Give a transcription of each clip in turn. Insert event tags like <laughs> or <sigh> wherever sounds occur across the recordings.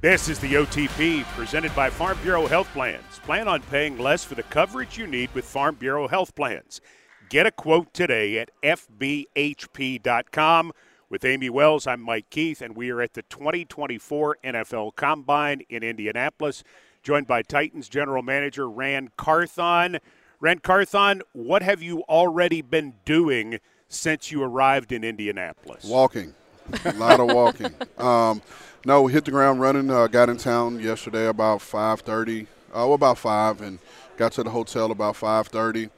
This is the OTP presented by Farm Bureau Health Plans. Plan on paying less for the coverage you need with Farm Bureau Health Plans. Get a quote today at FBHP.com. With Amy Wells, I'm Mike Keith, and we are at the 2024 NFL Combine in Indianapolis, joined by Titans General Manager Ran Carthon. Ran Carthon, what have you already been doing since you arrived in Indianapolis? Walking, a lot of walking. <laughs> Um, no, hit the ground running. Uh, got in town yesterday about 5:30. Uh, about five, and got to the hotel about 5:30,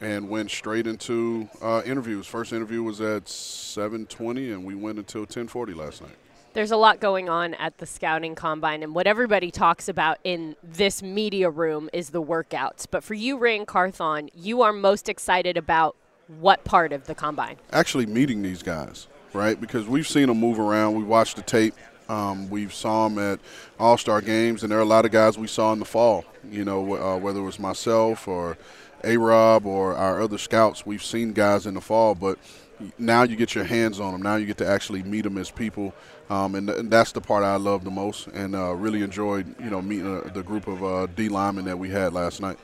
and went straight into uh, interviews. First interview was at 7:20, and we went until 10:40 last night. There's a lot going on at the scouting combine, and what everybody talks about in this media room is the workouts. But for you, Ran Carthon, you are most excited about what part of the combine? Actually, meeting these guys, right? Because we've seen them move around. We watched the tape. Um, we saw them at All Star games, and there are a lot of guys we saw in the fall. You know, uh, whether it was myself or A Rob or our other scouts, we've seen guys in the fall, but now you get your hands on them. Now you get to actually meet them as people, um, and, th- and, that's the part I love the most, and uh, really enjoyed you know meeting uh, the group of uh, D linemen that we had last night.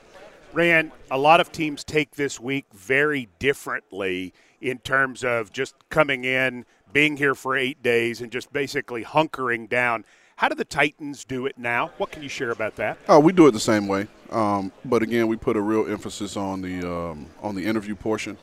Ran, a lot of teams take this week very differently in terms of just coming in, being here for eight days, and just basically hunkering down. How do the Titans do it now? What can you share about that? Oh, we do it the same way, um, but again, we put a real emphasis on the um, on the interview portion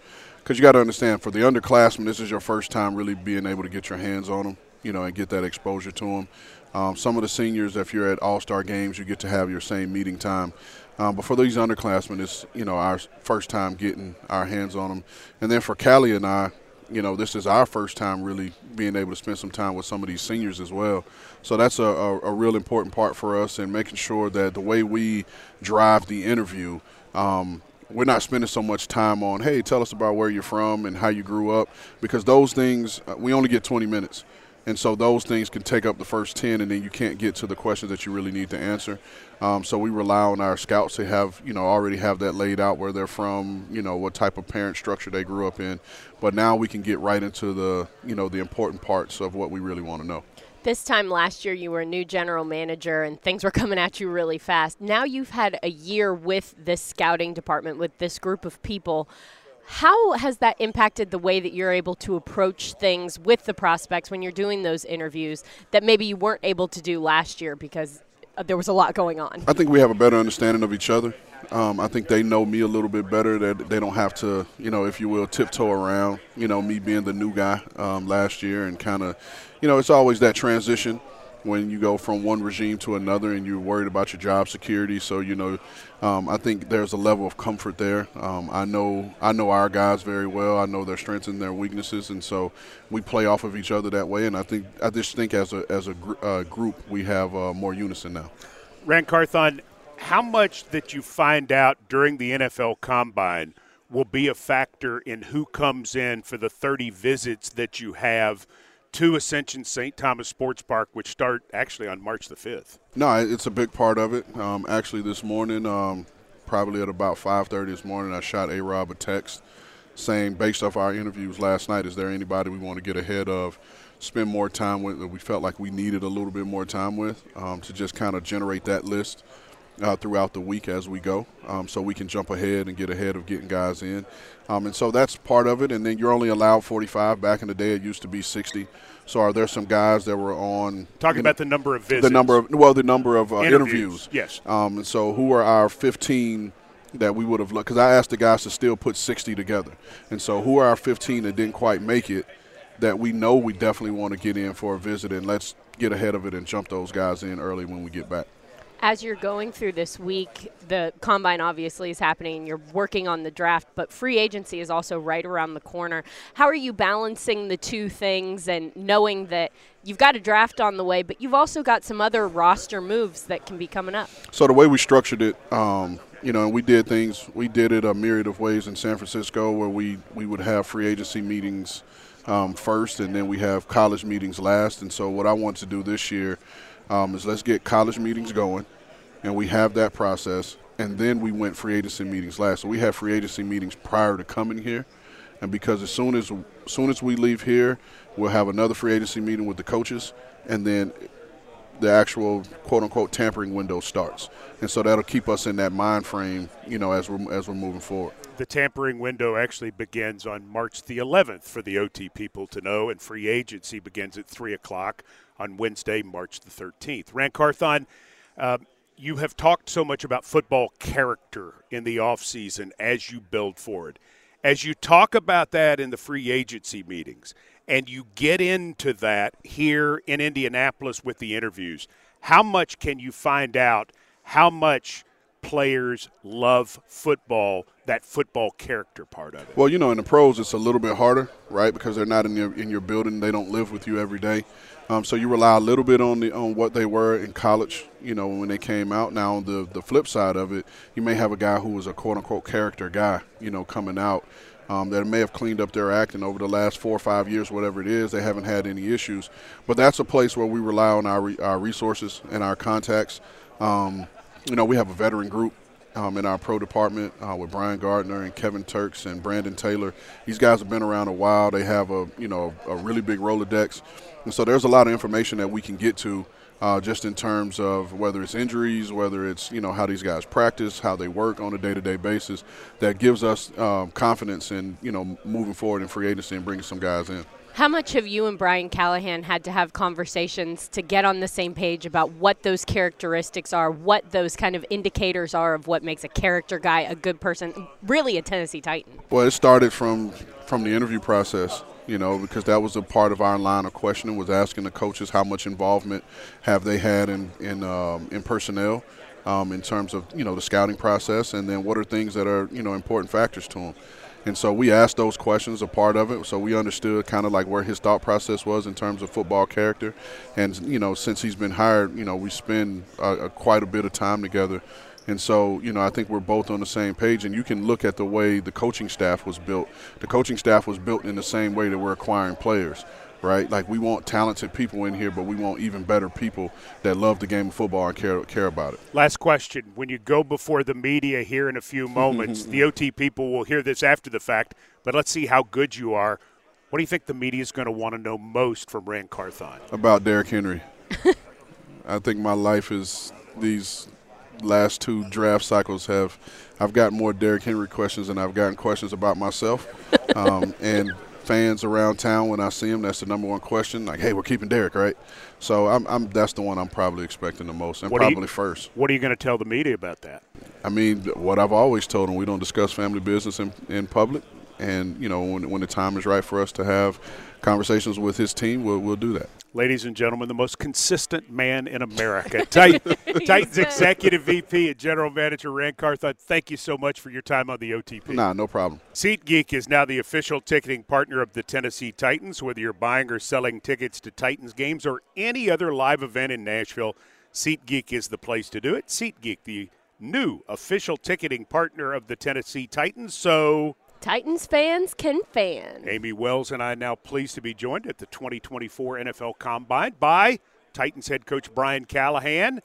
because you got to understand for the underclassmen, this is your first time really being able to get your hands on them, you know, and get that exposure to them. Um, some of the seniors, if you're at All Star games, you get to have your same meeting time. Um, but for these underclassmen, it's you know our first time getting our hands on them, and then for Callie and I, you know, this is our first time really being able to spend some time with some of these seniors as well. So that's a, a, a real important part for us, and making sure that the way we drive the interview. Um, we're not spending so much time on, hey, tell us about where you're from and how you grew up, because those things, uh, we only get 20 minutes. And so those things can take up the first 10, and then you can't get to the questions that you really need to answer. Um, so we rely on our scouts to have, you know, already have that laid out where they're from, you know, what type of parent structure they grew up in. But now we can get right into the, you know, the important parts of what we really want to know. This time last year, you were a new general manager and things were <laughs> coming at you really fast. Now you've had a year with this scouting department, with this group of people. How has that impacted the way that you're able to approach things with the prospects when you're doing those interviews that maybe you weren't able to do last year because uh, there was a lot going on? I think we have a better understanding of each other. Um, I think they know me a little bit better. That they don't have to, you know, if you will, tiptoe around. You know, me being the new guy um, last year and kind of, you know, it's always that transition when you go from one regime to another and you're worried about your job security. So you know, um, I think there's a level of comfort there. Um, I know I know our guys very well. I know their strengths and their weaknesses, and so we play off of each other that way. And I think I just think as a as a gr- uh, group we have uh, more unison now. Ran Carthon, how much that you find out during the NFL Combine will be a factor in who comes in for the 30 visits that you have to Ascension St. Thomas Sports Park, which start actually on March the 5th. No, it's a big part of it. Um, actually, this morning, um, probably at about 5:30 this morning, I shot a Rob a text saying, based off our interviews last night, is there anybody we want to get ahead of, spend more time with that we felt like we needed a little bit more time with um, to just kind of generate that list uh, throughout the week as we go, um, so we can jump ahead and get ahead of getting guys in. Um, and so that's part of it. And then you're only allowed 45. Back in the day, it used to be 60. So are there some guys that were on talking about know, the number of visits, the number of well, the number of uh, interviews. interviews. Yes. Um, and so who are our 15 that we would have looked? Because I asked the guys to still put 60 together. And so who are our 15 that didn't quite make it? That we know we definitely want to get in for a visit, and let's get ahead of it and jump those guys in early when we get back as you're going through this week, the combine obviously is happening. You're working on the draft, but free agency is also right around the corner. How are you balancing the two things and knowing that you've got a draft on the way, but you've also got some other roster moves that can be coming up? So the way we structured it, um, you know, and we did things. We did it a myriad of ways in San Francisco, where we we would have free agency meetings um, first, and then we have college meetings last. And so what I want to do this year um, is let's get college meetings going. and we have that process. And then we went free agency meetings last. So we had free agency meetings prior to coming here, and because as soon as, as soon as we leave here, we'll have another free agency meeting with the coaches, and then the actual quote unquote tampering window starts. And so that'll keep us in that mind frame, you know, as we're as we're moving forward. The tampering window actually begins on March the 11th for the OT people to know, and free agency begins at 3 o'clock on Wednesday, March the 13th. Ran Carthon, uh, you have talked so much about football character in the offseason as you build forward. As you talk about that in the free agency meetings, and you get into that here in Indianapolis with the interviews, how much can you find out how much players love football, that football character part of it? Well, you know, in the pros, it's a little bit harder, right? Because they're not in your in your building, they don't live with you every day. Um, so you rely a little bit on the on what they were in college, you know, when they came out. Now, on the the flip side of it, you may have a guy who was a quote unquote character guy, you know, coming out um, that may have cleaned up their act, and over the last four or five years, whatever it is, they haven't had any issues. But that's a place where we rely on our, our resources and our contacts. Um, you know, we have a veteran group um, in our pro department uh, with Brian Gardner and Kevin Turks and Brandon Taylor. These guys have been around a while. They have a you know a really big Rolodex, and so there's a lot of information that we can get to uh, just in terms of whether it's injuries, whether it's you know how these guys practice, how they work on a day-to-day basis, that gives us um, confidence in you know moving forward in free agency and bringing some guys in. How much have you and Brian Callahan had to have conversations to get on the same page about what those characteristics are, what those kind of indicators are of what makes a character guy a good person, really a Tennessee Titan? Well, it started from from the interview process you know, because that was a part of our line of questioning was asking the coaches how much involvement have they had in in um, in personnel, um, in terms of you know the scouting process, and then what are things that are you know important factors to them. And so we asked those questions, a part of it, so we understood kind of like where his thought process was in terms of football character. And you know, since he's been hired, you know, we spend uh, quite a bit of time together and so, you know, I think we're both on the same page. And you can look at the way the coaching staff was built. The coaching staff was built in the same way that we're acquiring players, right? Like we want talented people in here, but we want even better people that love the game of football and care care about it. Last question: When you go before the media here in a few <laughs> moments, the OT people will hear this after the fact. But let's see how good you are. What do you think the media is going to want to know most from Ran Carthon? About Derrick Henry. <laughs> I think my life is these last two draft cycles have I've gotten more Derrick Henry questions than I've gotten questions about myself. <laughs> Um, and fans around town when I see them, that's the number one question. Like, hey, we're keeping Derrick, right? So I'm, I'm that's the one I'm probably expecting the most, and what probably you, first. What are you going to tell the media about that? I mean, what I've always told them: we don't discuss family business in, in public, and you know, when when the time is right for us to have conversations with his team, we'll we'll do that ladies and gentlemen, the most consistent man in America. <laughs> Titan, Titans Executive VP and General Manager Ran Carthon, thank you so much for your time on the OTP. Nah, no problem. SeatGeek is now the official ticketing partner of the Tennessee Titans. Whether you're buying or selling tickets to Titans games or any other live event in Nashville, SeatGeek is the place to do it. SeatGeek, the new official ticketing partner of the Tennessee Titans. So Titans fans can fan. Amy Wells and I now pleased to be joined at the 2024 NFL Combine by Titans head coach Brian Callahan.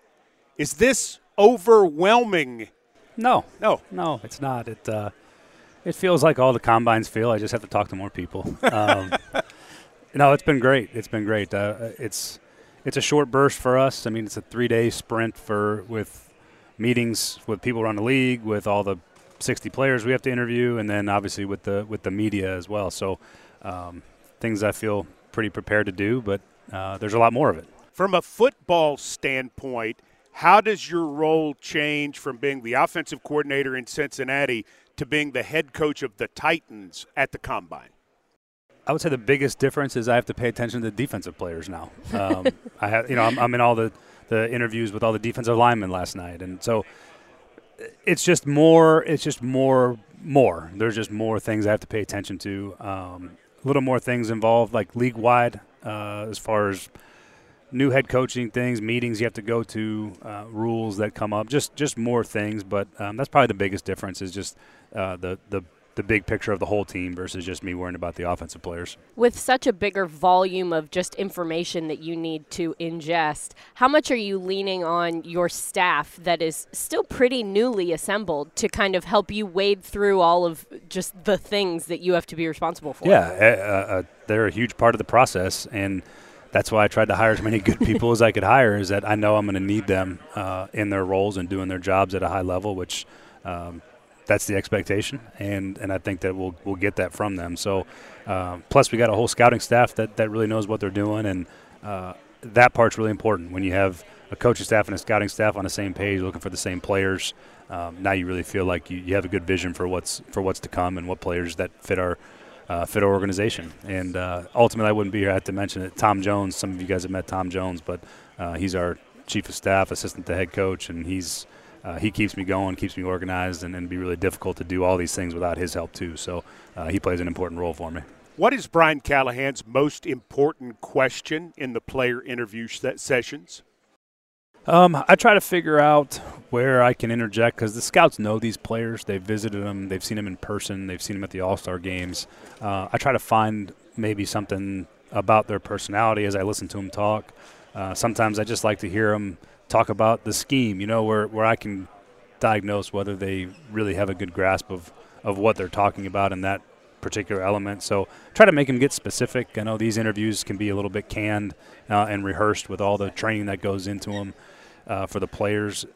Is this overwhelming? No, no, no, it's not. It uh, it feels like all the combines feel. I just have to talk to more people. <laughs> Um, no, it's been great. It's been great. Uh, it's it's a short burst for us. I mean, it's a three day sprint for with meetings with people around the league, with all the 60 players we have to interview, and then obviously with the with the media as well. So um, things I feel pretty prepared to do, but uh, there's a lot more of it. From a football standpoint, how does your role change from being the offensive coordinator in Cincinnati to being the head coach of the Titans at the combine? I would say the biggest difference is I have to pay attention to the defensive players now. Um, <laughs> I have, you know, I'm, I'm in all the the interviews with all the defensive linemen last night, and so it's just more. It's just more. More. There's just more things I have to pay attention to. Um, a little more things involved, like league wide, uh, as far as new head coaching things, meetings you have to go to, uh, rules that come up, just just more things. But um, that's probably the biggest difference is just uh, the the the big picture of the whole team versus just me worrying about the offensive players. With such a bigger volume of just information that you need to ingest, how much are you leaning on your staff that is still pretty newly assembled to kind of help you wade through all of just the things that you have to be responsible for? Yeah, uh, uh, they're a huge part of the process, and that's why I tried to hire as many good people as I could hire. Is that I know I'm going to need them uh, in their roles and doing their jobs at a high level, which um, that's the expectation, and and I think that we'll we'll get that from them. So, uh, plus we got a whole scouting staff that that really knows what they're doing, and uh, that part's really important when you have a coaching staff and a scouting staff on the same page, looking for the same players. Um, now you really feel like you, you have a good vision for what's for what's to come and what players that fit our uh, fit our organization. And uh, ultimately, I wouldn't be here. I had to mention it. Tom Jones. Some of you guys have met Tom Jones, but uh, he's our chief of staff, assistant to head coach, and he's uh, he keeps me going, keeps me organized, and it'd be really difficult to do all these things without his help too. So uh, he plays an important role for me. What is Brian Callahan's most important question in the player interview sessions? Um, I try to figure out where I can interject because the scouts know these players. They've visited them, they've seen them in person, they've seen them at the All Star games. Uh, I try to find maybe something about their personality as I listen to them talk. Uh, sometimes I just like to hear them talk about the scheme, you know, where, where I can diagnose whether they really have a good grasp of, of what they're talking about in that particular element. So try to make them get specific. I know these interviews can be a little bit canned uh, and rehearsed with all the training that goes into them uh, for the players.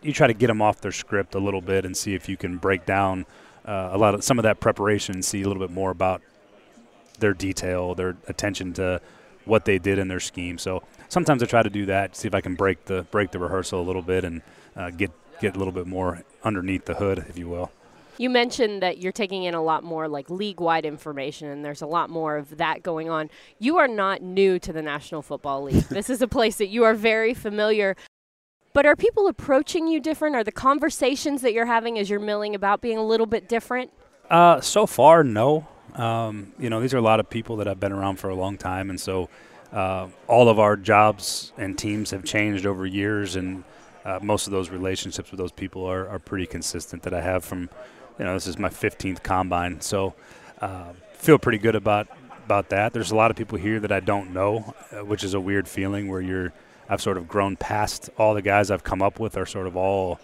You try to get them off their script a little bit and see if you can break down uh, a lot of some of that preparation and see a little bit more about their detail, their attention to what they did in their scheme. So sometimes I try to do that, see if I can break the break the rehearsal a little bit and uh, get get a little bit more underneath the hood, if you will. You mentioned that you're taking in a lot more like league wide information, and there's a lot more of that going on. You are not new to the National Football League. <laughs> this is a place that you are very familiar. But are people approaching you different? Are the conversations that you're having as you're milling about being a little bit different? Uh, so far, no. Um, you know, these are a lot of people that have been around for a long time, and so uh, all of our jobs and teams have changed over years, and uh, most of those relationships with those people are, are pretty consistent that I have from, you know, this is my 15th combine, so uh, feel pretty good about about that. There's a lot of people here that I don't know, uh, which is a weird feeling where you're. I've sort of grown past all the guys I've come up with are sort of all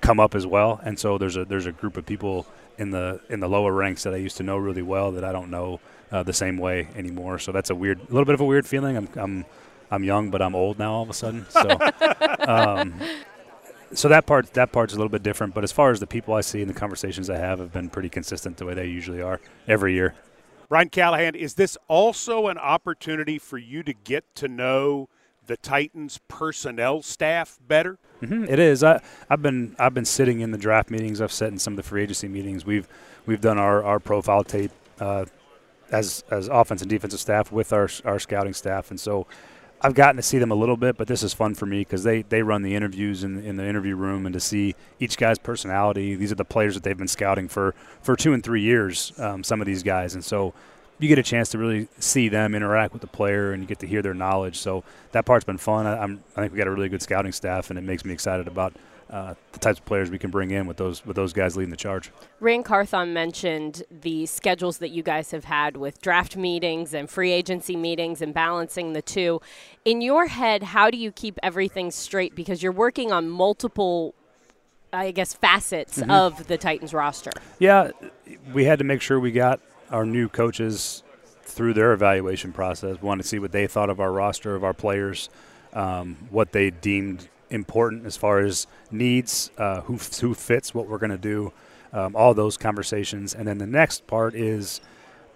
come up as well, and so there's a there's a group of people in the in the lower ranks that I used to know really well that I don't know uh, the same way anymore. So that's a weird, a little bit of a weird feeling. I'm I'm I'm young, but I'm old now all of a sudden. So. <laughs> um, so that part that part's a little bit different, but as far as the people I see and the conversations I have have been pretty consistent the way they usually are every year. Brian Callahan, is this also an opportunity for you to get to know the Titans personnel staff better? Mm-hmm, it is. I, have been I've been sitting in the draft meetings. I've sat in some of the free agency meetings. We've we've done our, our profile tape uh, as as offense and defensive staff with our our scouting staff, and so I've gotten to see them a little bit. But this is fun for me because they they run the interviews in in the interview room, and to see each guy's personality. These are the players that they've been scouting for for two and three years. Um, some of these guys, and so you get a chance to really see them interact with the player and you get to hear their knowledge. So that part's been fun. I, am I think we got a really good scouting staff, and it makes me excited about uh, the types of players we can bring in with those with those guys leading the charge. Ran Carthon mentioned the schedules that you guys have had with draft meetings and free agency meetings and balancing the two. In your head, how do you keep everything straight because you're working on multiple I guess facets mm-hmm. of the Titans roster. Yeah, we had to make sure we got our new coaches through their evaluation process. We wanted to see what they thought of our roster, of our players, um, what they deemed important as far as needs, uh, who, who fits what we're going to do, um, all those conversations. And then the next part is,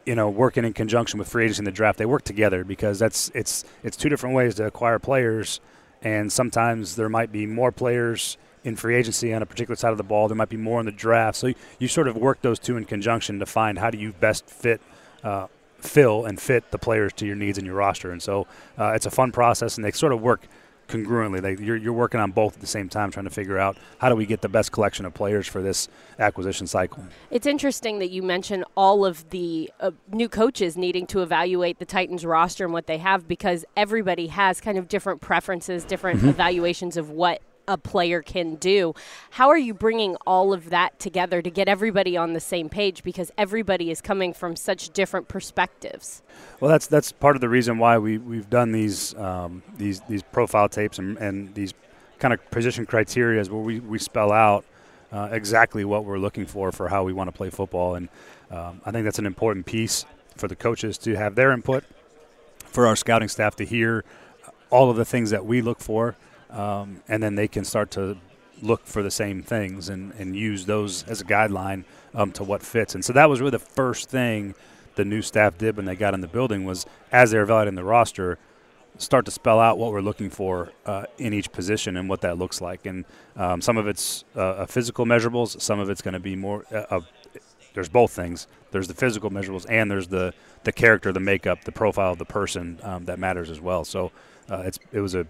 you know, working in conjunction with free agents in the draft. They work together because that's it's it's two different ways to acquire players, and sometimes there might be more players in free agency on a particular side of the ball. There might be more in the draft. So you, you sort of work those two in conjunction to find how do you best fit. Uh, fill and fit the players to your needs in your roster, and so uh, it's a fun process, and they sort of work congruently. They, you're, you're working on both at the same time, trying to figure out how do we get the best collection of players for this acquisition cycle. It's interesting that you mention all of the uh, new coaches needing to evaluate the Titans roster and what they have because everybody has kind of different preferences, different mm-hmm. evaluations of what a player can do. How are you bringing all of that together to get everybody on the same page because everybody is coming from such different perspectives? Well, that's that's part of the reason why we we've done these um, these these profile tapes and, and these kind of position criteria where we, we spell out uh, exactly what we're looking for for how we want to play football, and um, I think that's an important piece for the coaches to have their input, for our scouting staff to hear all of the things that we look for um, and then they can start to look for the same things and, and use those as a guideline um, to what fits. And so that was really the first thing the new staff did when they got in the building was as they're evaluating the roster, start to spell out what we're looking for uh, in each position and what that looks like. And um, some of it's uh, physical measurables, some of it's going to be more. Uh, there's both things. There's the physical measurables and there's the the character, the makeup, the profile of the person um, that matters as well. So uh, it's it was a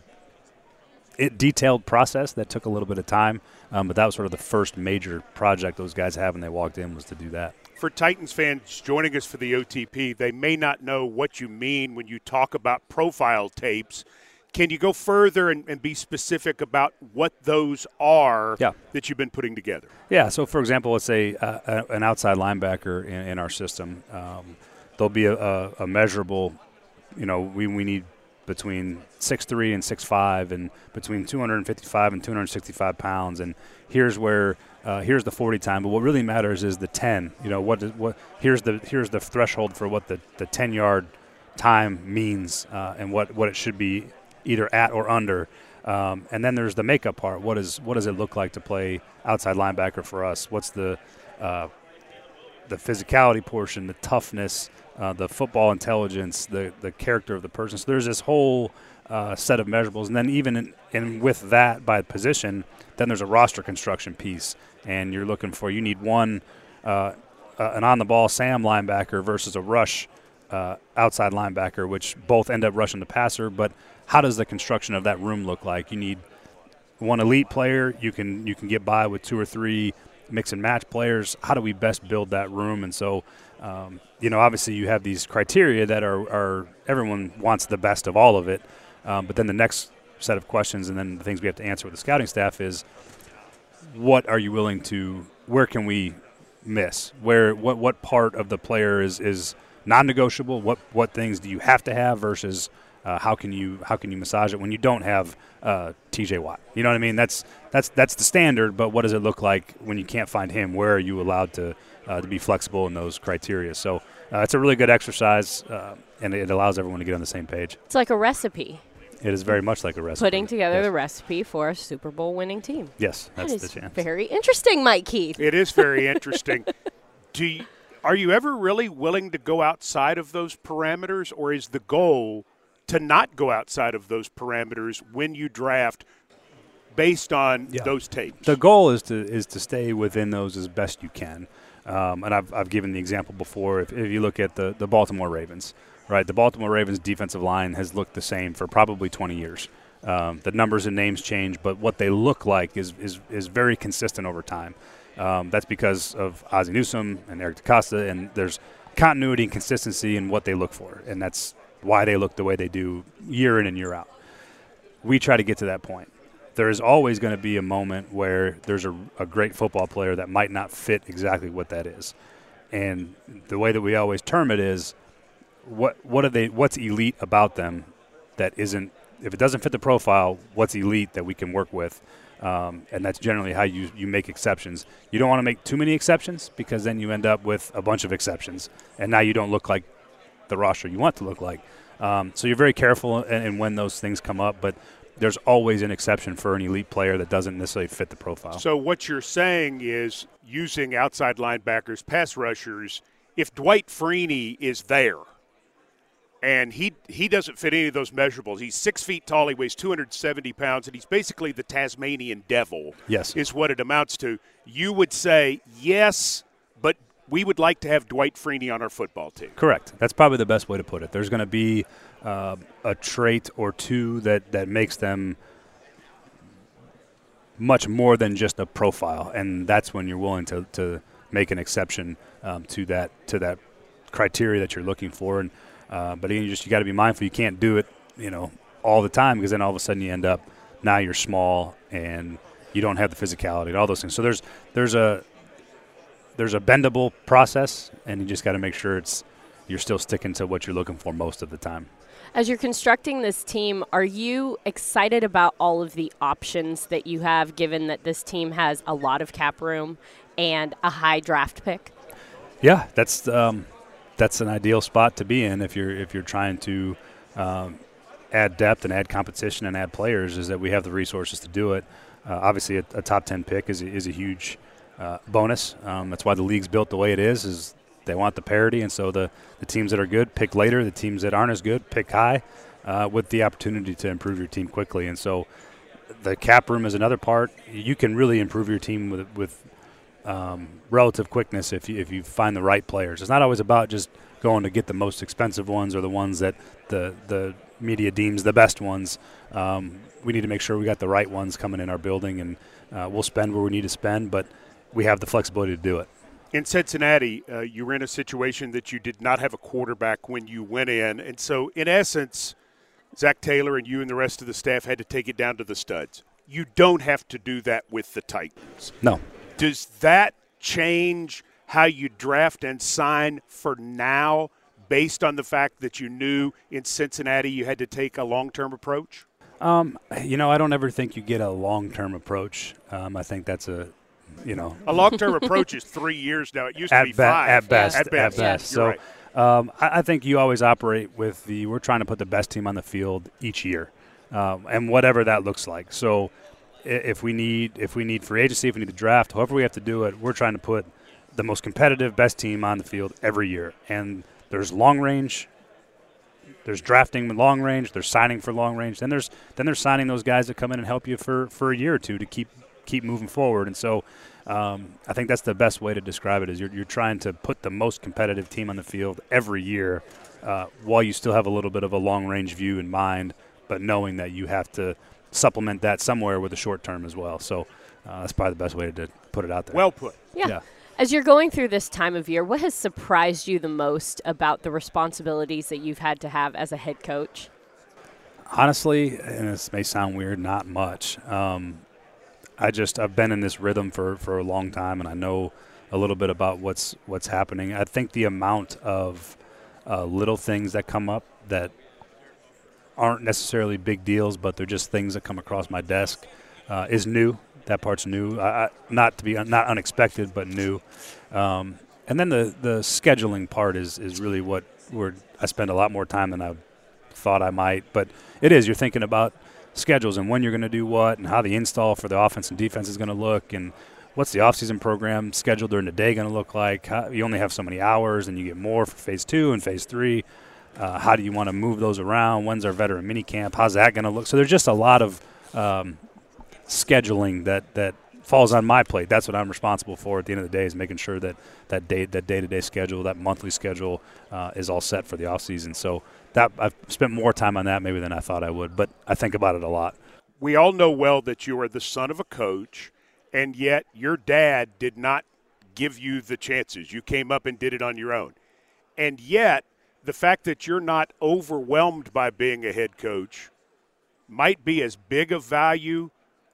it, detailed process that took a little bit of time, um, but that was sort of the first major project those guys had when they walked in was to do that. For Titans fans joining us for the OTP, they may not know what you mean when you talk about profile tapes. Can you go further and, and be specific about what those are yeah. that you've been putting together? Yeah. So, for example, let's say uh, an outside linebacker in, in our system. Um, there'll be a, a, a measurable. You know, we, we need between 6'3 and 6'5 and between 255 and 265 pounds. And here's where uh, here's the 40 time. But what really matters is the 10 you know what what here's the here's the threshold for what the, the 10 yard time means uh, and what what it should be either at or under. Um, and then there's the makeup part. What is what does it look like to play outside linebacker for us? What's the uh, the physicality portion the toughness uh, the football intelligence, the the character of the person. So there's this whole uh, set of measurables, and then even in, in with that by position, then there's a roster construction piece, and you're looking for you need one uh, uh an on the ball Sam linebacker versus a rush uh, outside linebacker, which both end up rushing the passer. But how does the construction of that room look like? You need one elite player. You can you can get by with two or three mix and match players. How do we best build that room? And so um, you know, obviously you have these criteria that are, are everyone wants the best of all of it. Um, but then the next set of questions and then the things we have to answer with the scouting staff is what are you willing to, where can we miss? Where, what, what part of the player is, is non negotiable? What, what things do you have to have versus uh, how can you how can you massage it when you don't have uh, T.J. Watt? You know what I mean? That's that's that's the standard. But what does it look like when you can't find him? Where are you allowed to uh, to be flexible in those criteria. So uh, it's a really good exercise, uh, and it allows everyone to get on the same page. It's like a recipe. It is very much like a recipe. Putting together yes. the recipe for a Super Bowl winning team. Yes, that's that the chance. Very interesting, Mike Keith. It is very <laughs> interesting. Do you, are you ever really willing to go outside of those parameters, or is the goal to not go outside of those parameters when you draft based on yeah. those tapes? The goal is to is to stay within those as best you can. Um, and I've, I've given the example before. If, if you look at the, the Baltimore Ravens, right, the Baltimore Ravens defensive line has looked the same for probably 20 years. Um, the numbers and names change, but what they look like is, is, is very consistent over time. Um, that's because of Ozzie Newsome and Eric DeCosta, and there's continuity and consistency in what they look for, and that's why they look the way they do year in and year out. We try to get to that point there is always going to be a moment where there's a, a great football player that might not fit exactly what that is. And the way that we always term it is what what are they what's elite about them that isn't if it doesn't fit the profile, what's elite that we can work with? Um, and that's generally how you, you make exceptions. You don't want to make too many exceptions because then you end up with a bunch of exceptions, and now you don't look like the roster you want to look like. Um, so you're very careful in, when those things come up. But there's always an exception for an elite player that doesn't necessarily fit the profile. So what you're saying is using outside linebackers, pass rushers. If Dwight Freeney is there, and he he doesn't fit any of those measurables. He's six feet tall. He weighs 270 pounds, and he's basically the Tasmanian devil. Yes, is what it amounts to. You would say yes, but we would like to have Dwight Freeney on our football team. Correct. That's probably the best way to put it. There's going to be uh, a trait or two that, that makes them much more than just a profile, and that's when you're willing to, to make an exception um, to that to that criteria that you're looking for. And uh, but again, you just you got to be mindful. You can't do it, you know, all the time because then all of a sudden you end up now you're small and you don't have the physicality and all those things. So there's there's a there's a bendable process, and you just got to make sure it's you're still sticking to what you're looking for most of the time. As you're constructing this team, are you excited about all of the options that you have, given that this team has a lot of cap room and a high draft pick? Yeah, that's um, that's an ideal spot to be in if you're if you're trying to um, add depth and add competition and add players. Is that we have the resources to do it. Uh, obviously, a, a, top ten pick is is a huge uh, bonus. Um, that's why the league's built the way it is. Is they want the parity, and so the, the teams that are good pick later. The teams that aren't as good pick high, uh, with the opportunity to improve your team quickly. And so, the cap room is another part. You can really improve your team with with um, relative quickness if you if you find the right players. It's not always about just going to get the most expensive ones or the ones that the the media deems the best ones. Um, we need to make sure we got the right ones coming in our building, and uh, we'll spend where we need to spend, but we have the flexibility to do it. In Cincinnati, uh, you were in a situation that you did not have a quarterback when you went in, and so in essence, Zac Taylor and you and the rest of the staff had to take it down to the studs. You don't have to do that with the Titans. No. Does that change how you draft and sign for now based on the fact that you knew in Cincinnati you had to take a long term approach? Um, you know, I don't ever think you get a long term approach. Um, I think that's a, you know, a long term approach is three years now. It used to be be- five At best, At best, at best. So, right. um, I, I think you always operate with the we're trying to put the best team on the field each year, um, and whatever that looks like. So, if we need if we need free agency, if we need to draft, however we have to do it, we're trying to put the most competitive, best team on the field every year. And there's long range. There's drafting with long range. There's signing for long range. Then there's then there's signing those guys that come in and help you for, for a year or two to keep keep moving forward. And so um, I think that's the best way to describe it is you're, you're trying to put the most competitive team on the field every year uh, while you still have a little bit of a long range view in mind, but knowing that you have to supplement that somewhere with a short term as well. So uh, that's probably the best way to put it out there. Well put. Yeah. Yeah. As you're going through this time of year, what has surprised you the most about the responsibilities that you've had to have as a head coach? Honestly, and this may sound weird, not much. Um, I just I've been in this rhythm for, for a long time, and I know a little bit about what's what's happening. I think the amount of uh, little things that come up that aren't necessarily big deals, but they're just things that come across my desk uh, is new. That part's new, I, I, not to be not unexpected, but new. Um, and then the the scheduling part is is really what where I spend a lot more time than I thought I might. But it is you're thinking about schedules and when you're going to do what and how the install for the offense and defense is going to look and what's the offseason program scheduled during the day going to look like. How, you only have so many hours and you get more for phase two and phase three. Uh, how do you want to move those around? When's our veteran mini camp? How's that going to look? So there's just a lot of um, scheduling that that falls on my plate. That's what I'm responsible for at the end of the day is making sure that that day that day to day schedule, that monthly schedule, uh, is all set for the off season. So that I've spent more time on that maybe than I thought I would, but I think about it a lot. We all know well that you are the son of a coach, and yet your dad did not give you the chances. You came up and did it on your own. And yet, the fact that you're not overwhelmed by being a head coach might be as big of value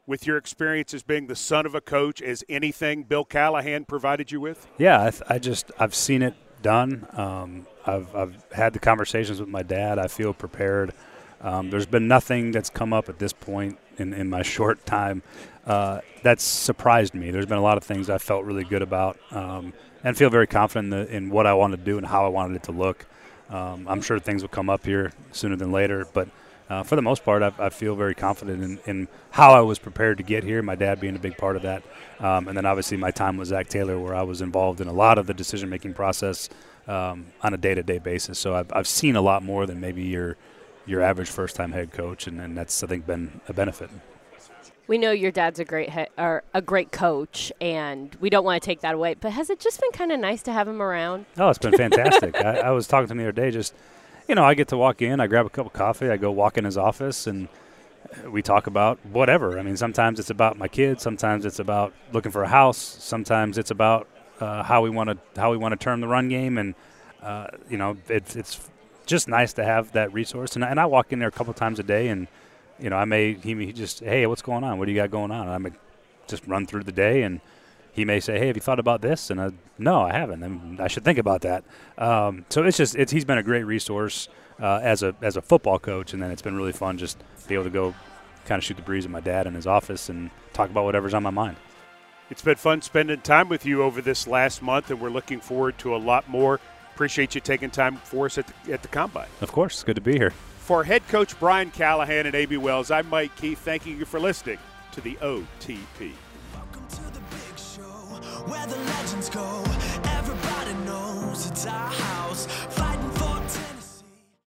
with your experience as being the son of a coach as anything Bill Callahan provided you with? Yeah, I, th- I just I've seen it done. Um, I've I've had the conversations with my dad. I feel prepared. Um, there's been nothing that's come up at this point in, in my <laughs> short time uh, that's surprised me. There's been a lot of things I felt really good about um, and feel very confident in, the, in what I wanted to do and how I wanted it to look. Um, I'm sure things will come up here sooner than later, but uh, for the most part, I, I feel very confident in, in, how I was prepared to get here. My dad being a big part of that, um, and then obviously my time with Zac Taylor, where I was involved in a lot of the decision-making process um, on a day-to-day basis. So I've, I've seen a lot more than maybe your your average first-time head coach, and, and that's I think been a benefit. We know your dad's a great he- or a great coach, and we don't want to take that away. But has it just been kind of nice to have him around? Oh, it's been fantastic. I, I was talking to him the other day. Just you know, I get to walk in, I grab a cup of coffee, I go walk in his office, and we talk about whatever. I mean, sometimes it's about my kids, sometimes it's about looking for a house, sometimes it's about uh, how we want to how we want to turn the run game, and uh, you know, it, it's just nice to have that resource. And, and I walk in there a couple times a day, and you know, I may he may just hey, what's going on? What do you got going on? I may just run through the day and he may say, "Hey, have you thought about this?" And I, no, I haven't. And I should think about that. Um, so it's just it's he's been a great resource uh, as a as a football coach, and then it's been really fun just be able to go kind of shoot the breeze with my dad in his office and talk about whatever's on my mind. It's been fun spending time with you over this last month, and we're looking forward to a lot more. Appreciate you taking time for us at the, at the combine. Of course, it's good to be here. For head coach Brian Callahan and AB Wells, I'm Mike Keith. Thanking you for listening to the OTP where the legends go. Everybody knows it's our house.